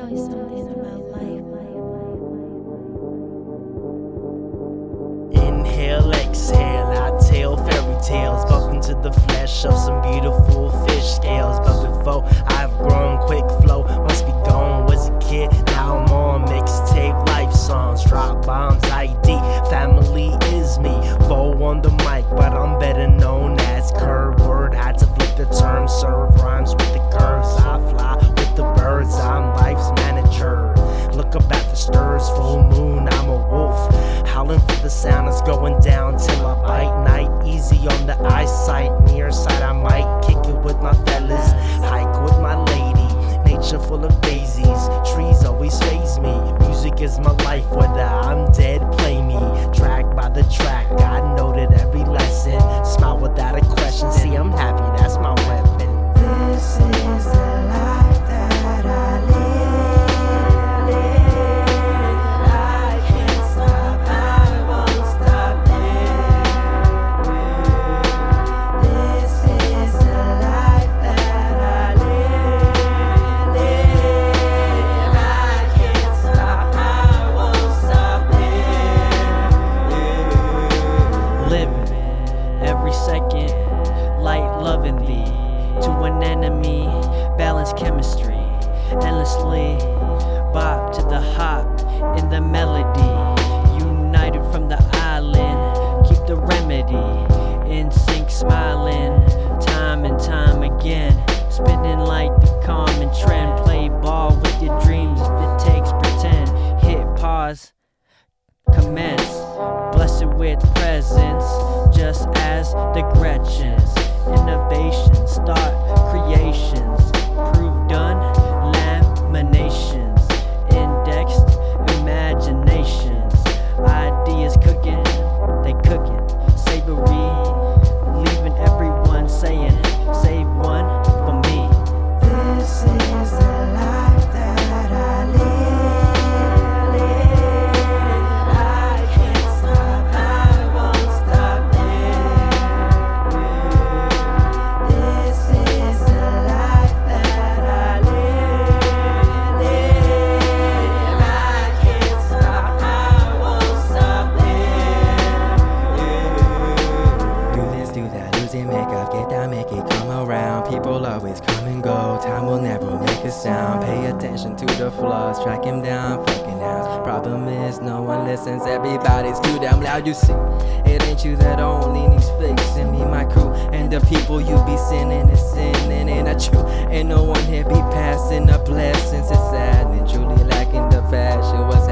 show you something about life. Inhale, exhale, I tell fairy tales. Bump into the flesh of some beautiful fish scales. But before I've grown quick flow, must be gone. Was a kid, now I'm on mixtape life songs. Drop bombs, ID, family is me. Foe on the mic, but I'm better known as Curve Word. Had to flip the term, serve rhymes with the curves. I fly Up at the stirs, full moon, I'm a wolf. Howling for the sound is going down till I bite night. Easy on the eyesight, near sight, I might kick it with my fellas. Hike with my lady, nature full of daisies. Trees always phase me. Music is my life, enemy, balance chemistry, endlessly bop to the hop in the melody, united from the island, keep the remedy in sync, smiling time and time again, spinning like the common trend, play ball with your dreams if it takes pretend, hit pause commence. Blessed with presence, just as the Gretchens. Innovation, will always come and go. Time will never make a sound. Pay attention to the flaws, track him down, fucking out. Problem is, no one listens. Everybody's too damn loud, you see. It ain't you that only needs fixing. Me, my crew, and the people you be sending, is sinning, and I true. Ain't no one here be passing up blessings. It's sad and truly lacking the fashion. What's